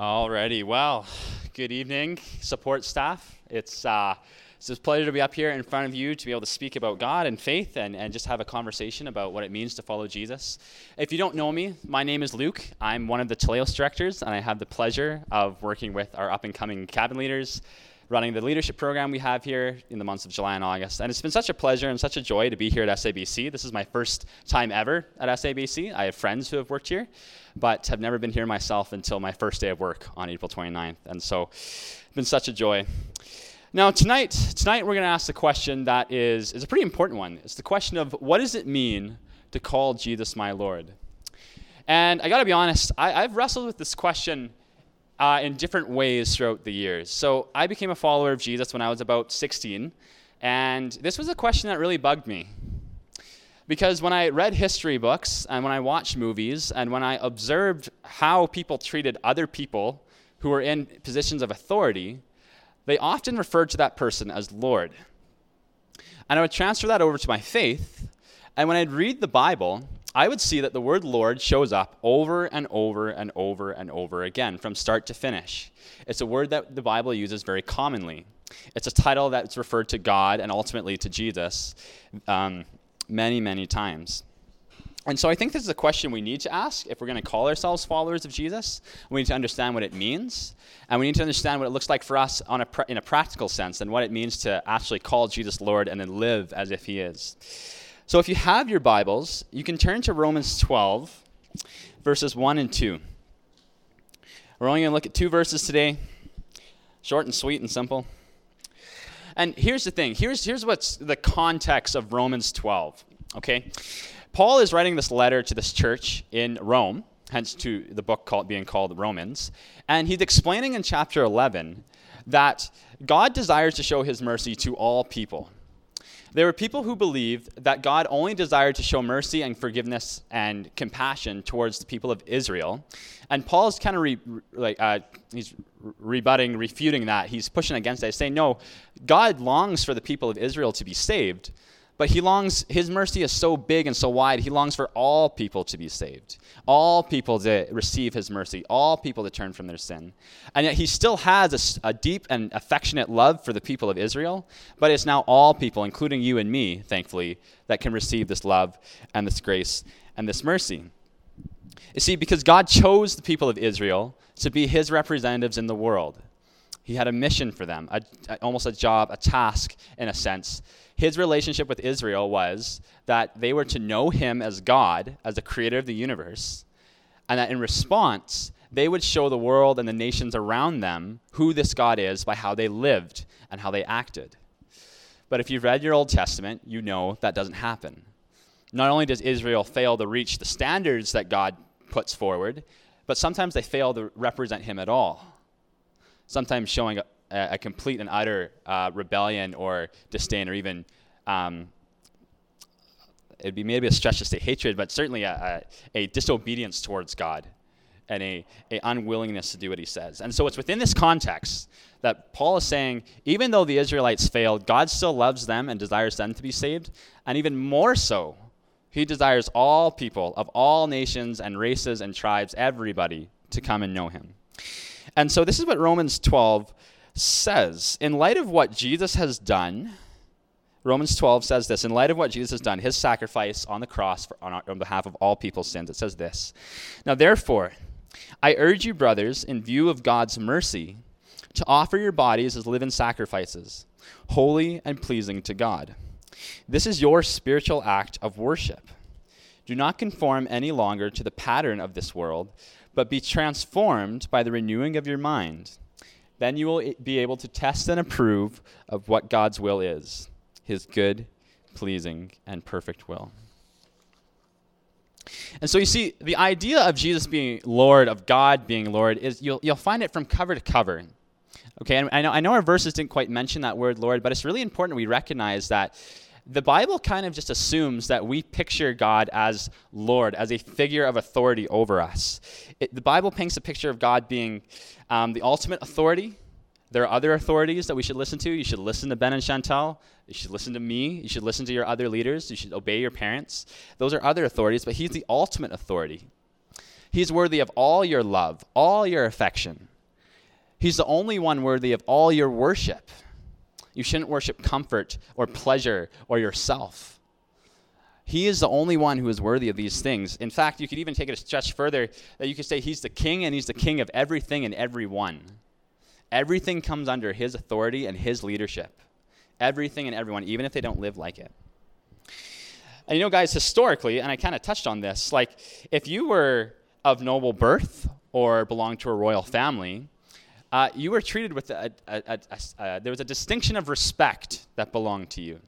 Alrighty, well, good evening, support staff. It's, uh, it's a pleasure to be up here in front of you to be able to speak about God and faith and, and just have a conversation about what it means to follow Jesus. If you don't know me, my name is Luke. I'm one of the Teleios directors, and I have the pleasure of working with our up and coming cabin leaders, running the leadership program we have here in the months of July and August. And it's been such a pleasure and such a joy to be here at SABC. This is my first time ever at SABC. I have friends who have worked here but have never been here myself until my first day of work on April 29th. And so it's been such a joy. Now, tonight, tonight we're going to ask the question that is, is a pretty important one. It's the question of what does it mean to call Jesus my Lord? And I got to be honest, I, have wrestled with this question uh, in different ways throughout the years. So I became a follower of Jesus when I was about 16, and this was a question that really bugged me. Because when I read history books and when I watched movies and when I observed how people treated other people who were in positions of authority, they often referred to that person as Lord. And I would transfer that over to my faith, and when I'd read the Bible, I would see that the word Lord shows up over and over and over and over again from start to finish. It's a word that the Bible uses very commonly. It's a title that's referred to God and ultimately to Jesus. Um, many, many times. And so I think this is a question we need to ask if we're going to call ourselves followers of Jesus. We need to understand what it means, and we need to understand what it looks like for us a in a practical sense and what it means to actually call Jesus Lord and then live as if he is. So if you have your Bibles, you can turn to Romans 12, verses 1 and 2. We're only going to look at two verses today, short and sweet and simple. And here's the thing here's, here's what's the context of Romans 12. Okay? Paul is writing this letter to this church in Rome, hence to the book called, being called Romans. And he's explaining in chapter 11 that God desires to show his mercy to all people. There were people who believed that God only desired to show mercy and forgiveness and compassion towards the people of Israel. And Paul's kind of re, like uh, he's rebutting, refuting that. He's pushing against that, saying, no, God longs for the people of Israel to be saved, but he longs, his mercy is so big and so wide, he longs for all people to be saved, all people to receive his mercy, all people to turn from their sin. And yet he still has a, a deep and affectionate love for the people of Israel, but it's now all people, including you and me, thankfully, that can receive this love and this grace and this mercy. You see, because God chose the people of Israel to be his representatives in the world. He had a mission for them, a, almost a job, a task in a sense. His relationship with Israel was that they were to know him as God, as the creator of the universe, and that in response, they would show the world and the nations around them who this God is by how they lived and how they acted. But if you've read your Old Testament, you know that doesn't happen. Not only does Israel fail to reach the standards that God puts forward, but sometimes they fail to represent him at all. Sometimes showing a, a complete and utter uh, rebellion or disdain, or even um, it'd be maybe a stretch to say hatred, but certainly a, a, a disobedience towards God and a, a unwillingness to do what he says. And so it's within this context that Paul is saying, even though the Israelites failed, God still loves them and desires them to be saved, and even more so, he desires all people of all nations and races and tribes, everybody, to come and know him. And so this is what Romans 12 says. In light of what Jesus has done, Romans 12 says this In light of what Jesus has done, his sacrifice on the cross for, on, on behalf of all people's sins, it says this Now, therefore, I urge you, brothers, in view of God's mercy, to offer your bodies as living sacrifices, holy and pleasing to God. This is your spiritual act of worship. Do not conform any longer to the pattern of this world, but be transformed by the renewing of your mind. Then you will be able to test and approve of what God's will is, his good, pleasing, and perfect will. And so you see, the idea of Jesus being Lord, of God being Lord, is you'll, you'll find it from cover to cover. Okay, and I know, I know our verses didn't quite mention that word Lord, but it's really important we recognize that the Bible kind of just assumes that we picture God as Lord, as a figure of authority over us. It, the Bible paints a picture of God being um, the ultimate authority. There are other authorities that we should listen to. You should listen to Ben and Chantal. You should listen to me. You should listen to your other leaders. You should obey your parents. Those are other authorities, but He's the ultimate authority. He's worthy of all your love, all your affection. He's the only one worthy of all your worship. You shouldn't worship comfort or pleasure or yourself. He is the only one who is worthy of these things. In fact, you could even take it a stretch further that you could say he's the king and he's the king of everything and everyone. Everything comes under his authority and his leadership. Everything and everyone, even if they don't live like it. And you know, guys, historically, and I kind of touched on this, like if you were of noble birth or belonged to a royal family, uh, you were treated with a, a, a, a, there was a distinction of respect that belonged to you.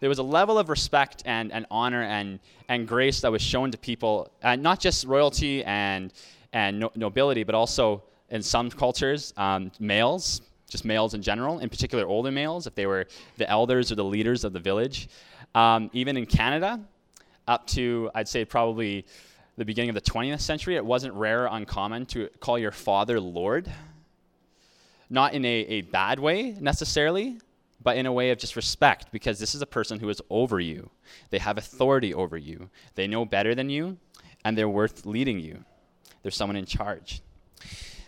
There was a level of respect and, and honor and, and grace that was shown to people, uh, not just royalty and, and no, nobility, but also in some cultures, um, males, just males in general, in particular older males, if they were the elders or the leaders of the village. Um, even in Canada, up to, I'd say, probably the beginning of the 20th century, it wasn't rare or uncommon to call your father Lord. Not in a, a bad way necessarily, but in a way of just respect, because this is a person who is over you. They have authority over you. They know better than you, and they're worth leading you. There's someone in charge.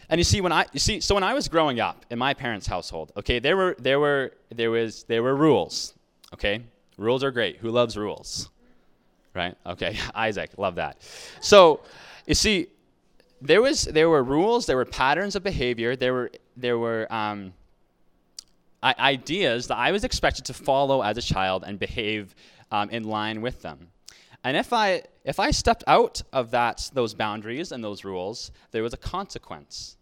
And you see, when I you see, so when I was growing up in my parents' household, okay, there were there were there was there were rules. Okay, Rules are great. Who loves rules? Right? Okay, Isaac, love that. So, you see, there was there were rules, there were patterns of behavior, there were there were um, ideas that I was expected to follow as a child and behave um, in line with them. And if I if I stepped out of that those boundaries and those rules, there was a consequence.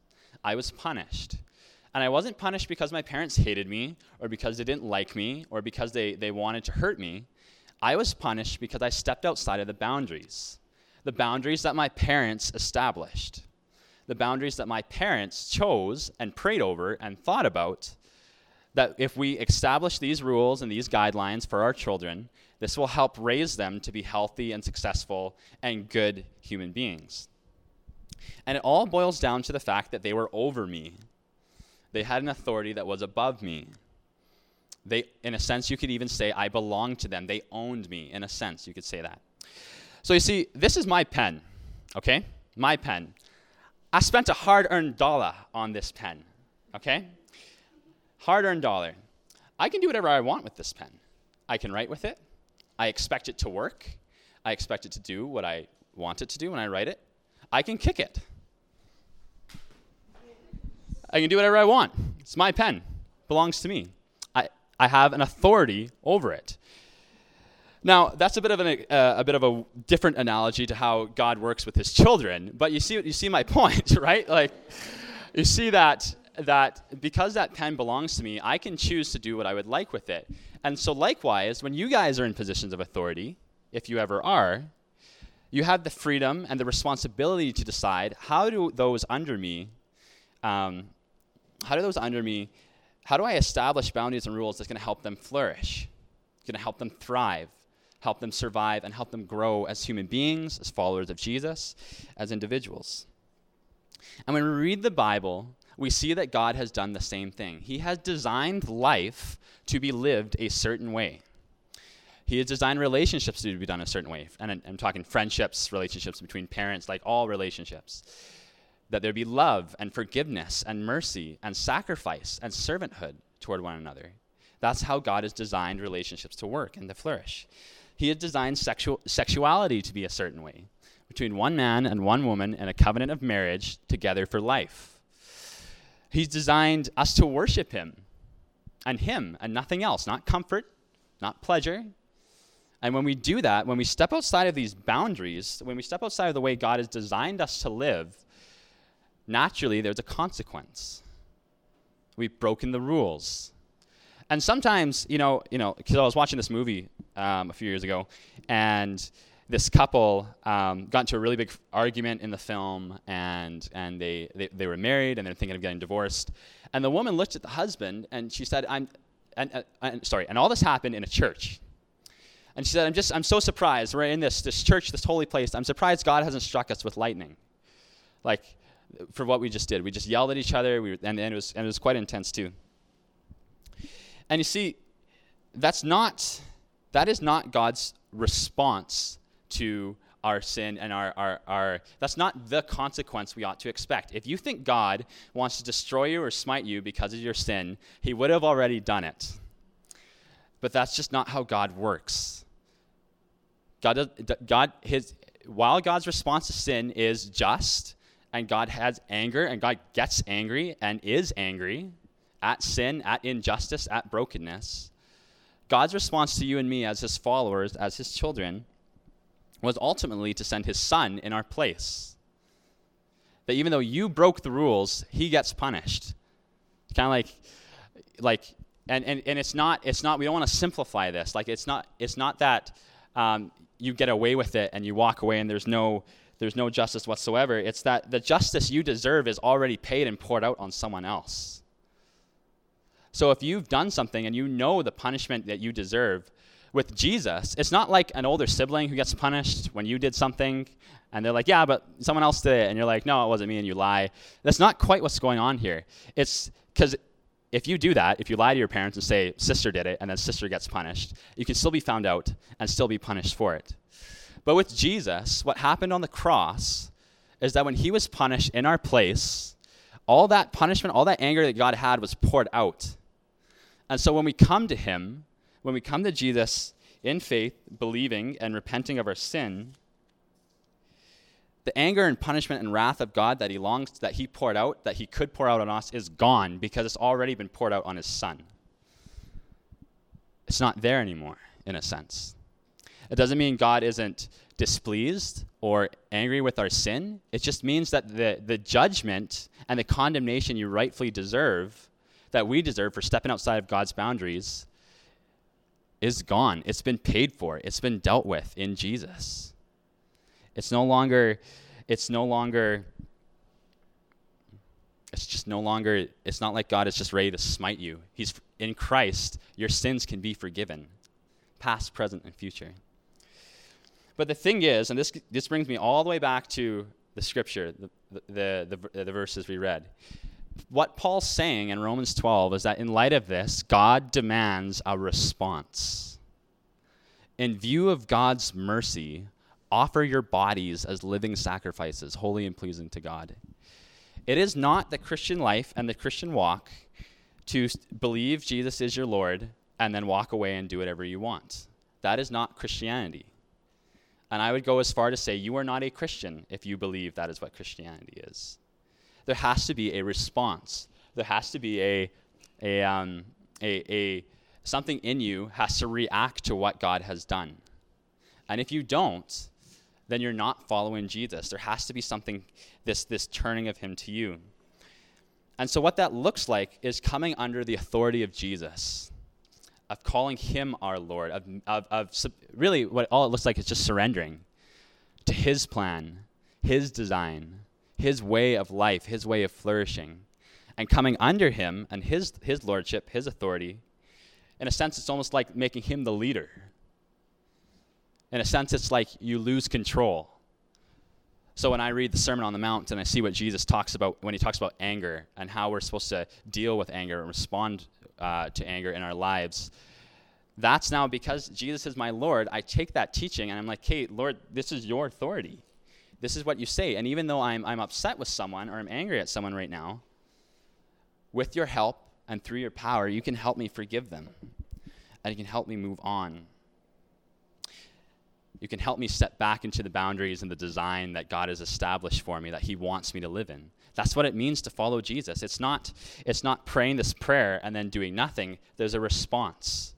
I was punished. And I wasn't punished because my parents hated me or because they didn't like me or because they, they wanted to hurt me. I was punished because I stepped outside of the boundaries, the boundaries that my parents established, the boundaries that my parents chose and prayed over and thought about. That if we establish these rules and these guidelines for our children, this will help raise them to be healthy and successful and good human beings. And it all boils down to the fact that they were over me they had an authority that was above me. They, in a sense, you could even say, I belonged to them. They owned me. In a sense, you could say that. So you see, this is my pen, okay? My pen. I spent a hard earned dollar on this pen, okay? Hard earned dollar. I can do whatever I want with this pen. I can write with it. I expect it to work. I expect it to do what I want it to do when I write it. I can kick it. I can do whatever I want. It's my pen, belongs to me. I, I have an authority over it. Now, that's a bit of an, uh, a bit of a different analogy to how God works with his children, but you see you see my point, right? Like you see that that because that pen belongs to me, I can choose to do what I would like with it. And so likewise, when you guys are in positions of authority, if you ever are, you have the freedom and the responsibility to decide how do those under me um, how do those under me, how do I establish boundaries and rules that's going to help them flourish, going to help them thrive, help them survive, and help them grow as human beings, as followers of Jesus, as individuals? And when we read the Bible, we see that God has done the same thing. He has designed life to be lived a certain way. He has designed relationships to be done a certain way. And I'm talking friendships, relationships between parents, like all relationships that there be love and forgiveness and mercy and sacrifice and servanthood toward one another. That's how God has designed relationships to work and to flourish. He has designed sexual, sexuality to be a certain way between one man and one woman in a covenant of marriage together for life. He's designed us to worship Him and Him and nothing else, not comfort, not pleasure. And when we do that, when we step outside of these boundaries, when we step outside of the way God has designed us to live, naturally there's a consequence. We've broken the rules. And sometimes, you know, you know, because I was watching this movie um, a few years ago, and this couple um, got into a really big argument in the film, and and they, they they were married, and they're thinking of getting divorced. And the woman looked at the husband, and she said, "I'm, and, and, and sorry." And all this happened in a church. And she said, "I'm just, I'm so surprised. We're in this this church, this holy place. I'm surprised God hasn't struck us with lightning." Like for what we just did. We just yelled at each other, we and, and, it was, and it was quite intense too. And you see, that's not, that is not God's response to our sin and our, our, our that's not the consequence we ought to expect. If you think God wants to destroy you or smite you because of your sin, he would have already done it. But that's just not how God works. God, God his, while God's response to sin is just, and God has anger, and God gets angry and is angry at sin, at injustice, at brokenness, God's response to you and me as his followers, as his children, was ultimately to send his son in our place. That even though you broke the rules, he gets punished. Kind of like, like, and, and, and it's not, it's not, we don't want to simplify this. Like, it's not, it's not that um, you get away with it and you walk away and there's no, there's no justice whatsoever. It's that the justice you deserve is already paid and poured out on someone else. So if you've done something and you know the punishment that you deserve, with Jesus, it's not like an older sibling who gets punished when you did something and they're like, yeah, but someone else did it. And you're like, no, it wasn't me, and you lie. That's not quite what's going on here. It's because if you do that, if you lie to your parents and say, sister did it, and then sister gets punished, you can still be found out and still be punished for it. But with Jesus, what happened on the cross is that when he was punished in our place, all that punishment, all that anger that God had was poured out. And so when we come to him, when we come to Jesus in faith, believing and repenting of our sin, the anger and punishment and wrath of God that he longs that he poured out, that he could pour out on us, is gone because it's already been poured out on his son. It's not there anymore, in a sense. It doesn't mean God isn't displeased or angry with our sin. It just means that the, the judgment and the condemnation you rightfully deserve, that we deserve for stepping outside of God's boundaries, is gone. It's been paid for. It's been dealt with in Jesus. It's no longer, it's no longer, it's just no longer, it's not like God is just ready to smite you. He's in Christ, your sins can be forgiven, past, present, and future. But the thing is, and this, this brings me all the way back to the scripture, the, the, the, the verses we read what Paul's saying in Romans 12 is that in light of this, God demands a response. In view of God's mercy, offer your bodies as living sacrifices, holy and pleasing to God. It is not the Christian life and the Christian walk to believe Jesus is your Lord and then walk away and do whatever you want. That is not Christianity. And I would go as far to say you are not a Christian if you believe that is what Christianity is there has to be a response. There has to be a, a, um, a, a something in you has to react to what God has done. And if you don't, then you're not following Jesus. There has to be something, this, this turning of him to you. And so, what that looks like is coming under the authority of Jesus, of calling him our Lord, of, of, of really what all it looks like is just surrendering to his plan, his design, his way of life, his way of flourishing, and coming under him and his, his lordship, his authority. In a sense, it's almost like making him the leader. In a sense, it's like you lose control. So when I read the Sermon on the Mount and I see what Jesus talks about when he talks about anger and how we're supposed to deal with anger and respond uh, to anger in our lives, that's now because Jesus is my Lord. I take that teaching and I'm like, Kate, Lord, this is your authority. This is what you say. And even though I'm, I'm upset with someone or I'm angry at someone right now, with your help and through your power, you can help me forgive them. And you can help me move on. You can help me step back into the boundaries and the design that God has established for me, that He wants me to live in. That's what it means to follow Jesus. It's not, it's not praying this prayer and then doing nothing. There's a response.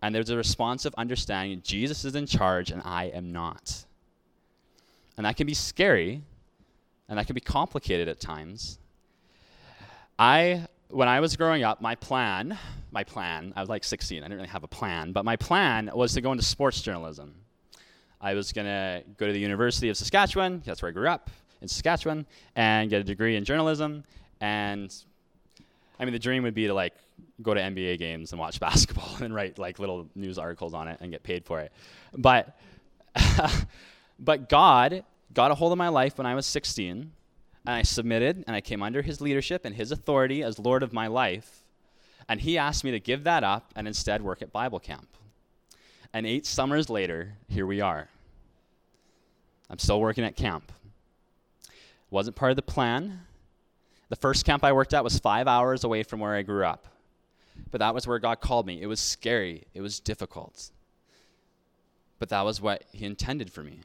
And there's a response of understanding Jesus is in charge and I am not. And that can be scary and that can be complicated at times. I when I was growing up, my plan, my plan, I was like 16, I didn't really have a plan, but my plan was to go into sports journalism. I was going to go to the University of Saskatchewan, that's where I grew up, in Saskatchewan, and get a degree in journalism. And I mean, the dream would be to like go to NBA games and watch basketball and write like little news articles on it and get paid for it. But But God got a hold of my life when I was 16, and I submitted, and I came under his leadership and his authority as Lord of my life. And he asked me to give that up and instead work at Bible camp. And eight summers later, here we are. I'm still working at camp. Wasn't part of the plan. The first camp I worked at was five hours away from where I grew up. But that was where God called me. It was scary, it was difficult. But that was what He intended for me.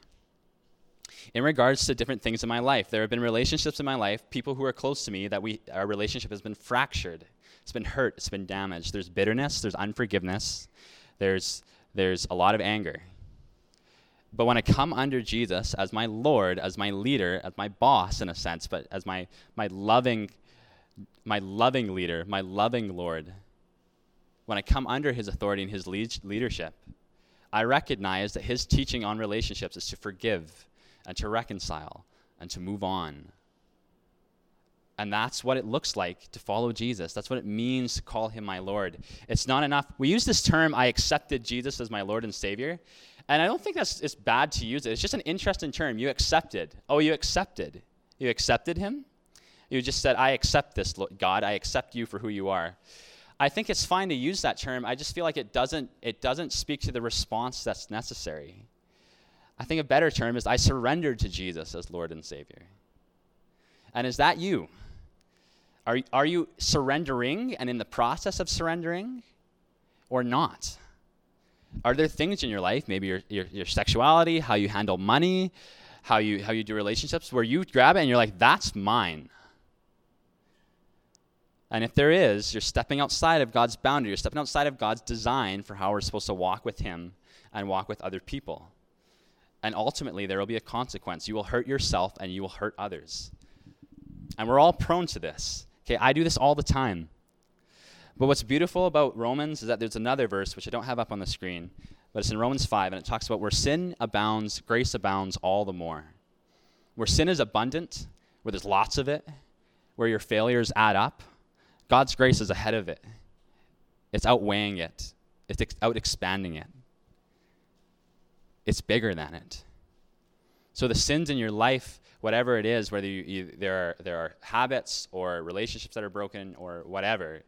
In regards to different things in my life, there have been relationships in my life, people who are close to me, that we, our relationship has been fractured. It's been hurt, it's been damaged. There's bitterness, there's unforgiveness, there's, there's a lot of anger. But when I come under Jesus as my Lord, as my leader, as my boss in a sense, but as my, my loving my loving leader, my loving Lord, when I come under his authority and his lead- leadership, I recognize that his teaching on relationships is to forgive and to reconcile and to move on. And that's what it looks like to follow Jesus. That's what it means to call him my Lord. It's not enough. We use this term, I accepted Jesus as my Lord and Savior. And I don't think that's it's bad to use it. It's just an interesting term. You accepted. Oh, you accepted. You accepted him? You just said, I accept this, God. I accept you for who you are. I think it's fine to use that term. I just feel like it doesn't, it doesn't speak to the response that's necessary. I think a better term is I surrendered to Jesus as Lord and Savior. And is that you? Are, are you surrendering and in the process of surrendering or not? Are there things in your life, maybe your, your, your sexuality, how you handle money, how you, how you do relationships, where you grab it and you're like, that's mine? And if there is, you're stepping outside of God's boundary. You're stepping outside of God's design for how we're supposed to walk with Him and walk with other people. And ultimately, there will be a consequence. You will hurt yourself and you will hurt others. And we're all prone to this. Okay, I do this all the time. But what's beautiful about Romans is that there's another verse, which I don't have up on the screen, but it's in Romans 5, and it talks about where sin abounds, grace abounds all the more. Where sin is abundant, where there's lots of it, where your failures add up, God's grace is ahead of it. It's outweighing it, it's ex- out expanding it, it's bigger than it. So the sins in your life, whatever it is, whether you, you, there, are, there are habits or relationships that are broken or whatever,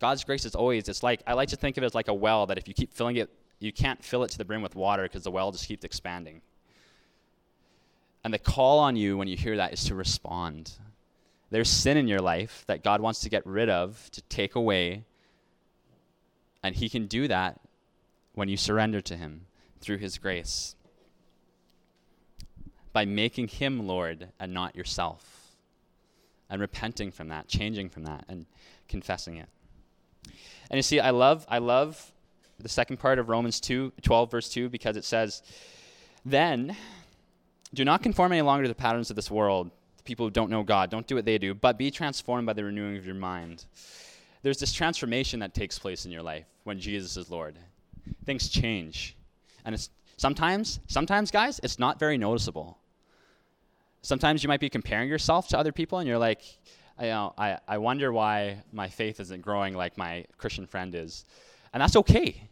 God's grace is always, it's like, I like to think of it as like a well that if you keep filling it, you can't fill it to the brim with water because the well just keeps expanding. And the call on you when you hear that is to respond. There's sin in your life that God wants to get rid of, to take away. And He can do that when you surrender to Him through His grace. By making Him Lord and not yourself. And repenting from that, changing from that, and confessing it. And you see, I love, I love the second part of Romans 2, 12, verse 2, because it says, Then do not conform any longer to the patterns of this world, the people who don't know God. Don't do what they do, but be transformed by the renewing of your mind. There's this transformation that takes place in your life when Jesus is Lord. Things change. And it's sometimes, sometimes, guys, it's not very noticeable. Sometimes you might be comparing yourself to other people and you're like, you know, I, I wonder why my faith isn't growing like my Christian friend is. And that's okay.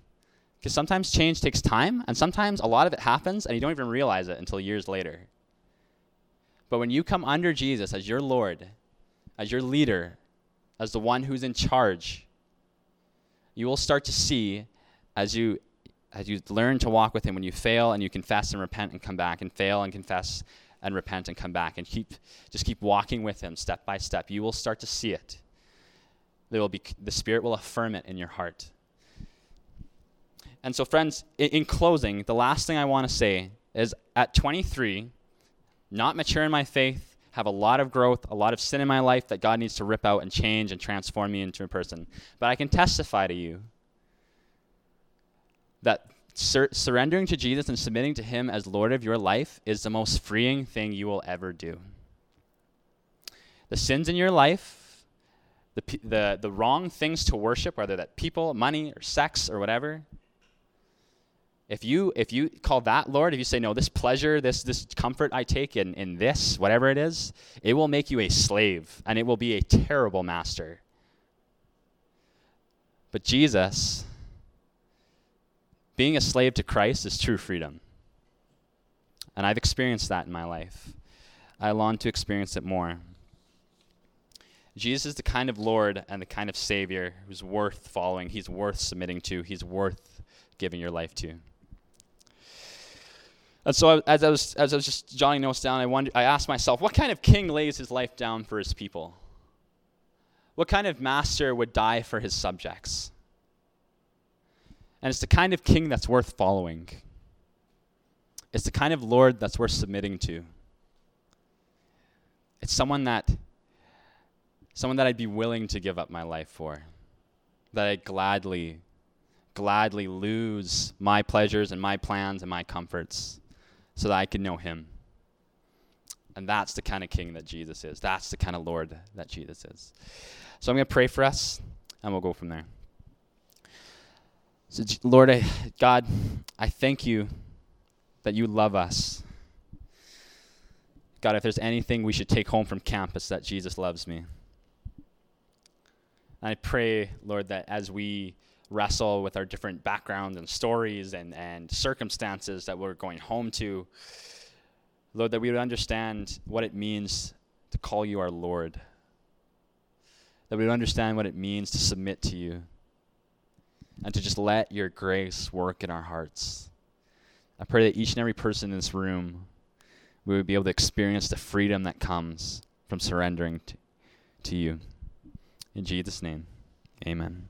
Because sometimes change takes time, and sometimes a lot of it happens, and you don't even realize it until years later. But when you come under Jesus as your Lord, as your leader, as the one who's in charge, you will start to see as you as you learn to walk with him when you fail and you confess and repent and come back and fail and confess and repent and come back and keep just keep walking with him step by step you will start to see it. There will be the spirit will affirm it in your heart. And so friends in, in closing the last thing i want to say is at 23 not mature in my faith have a lot of growth a lot of sin in my life that god needs to rip out and change and transform me into a person. But i can testify to you that sur- surrendering to Jesus and submitting to Him as Lord of your life is the most freeing thing you will ever do. The sins in your life, the, the, the wrong things to worship, whether that people, money, or sex, or whatever, if you if you call that Lord, if you say, no, this pleasure, this this comfort I take in, in this, whatever it is, it will make you a slave and it will be a terrible master. But Jesus, being a slave to Christ is true freedom. And I've experienced that in my life. I long to experience it more. Jesus is the kind of Lord and the kind of Savior who's worth following, he's worth submitting to, he's worth giving your life to. And so as I was as I was just jotting notes down, I wondered, I asked myself, what kind of king lays his life down for his people? What kind of master would die for his subjects? And it's the kind of king that's worth following. It's the kind of Lord that's worth submitting to. It's someone that someone that I'd be willing to give up my life for. That I'd gladly gladly lose my pleasures and my plans and my comforts so that I can know him. And that's the kind of king that Jesus is. That's the kind of Lord that Jesus is. So I'm going to pray for us and we'll go from there. So, Lord, I, God, I thank you that you love us. God, if there's anything we should take home from campus, that Jesus loves me. And I pray, Lord, that as we wrestle with our different backgrounds and stories and, and circumstances that we're going home to, Lord, that we would understand what it means to call you our Lord. That we would understand what it means to submit to you and to just let your grace work in our hearts. I pray that each and every person in this room we would be able to experience the freedom that comes from surrendering to, to you. In Jesus' name, amen.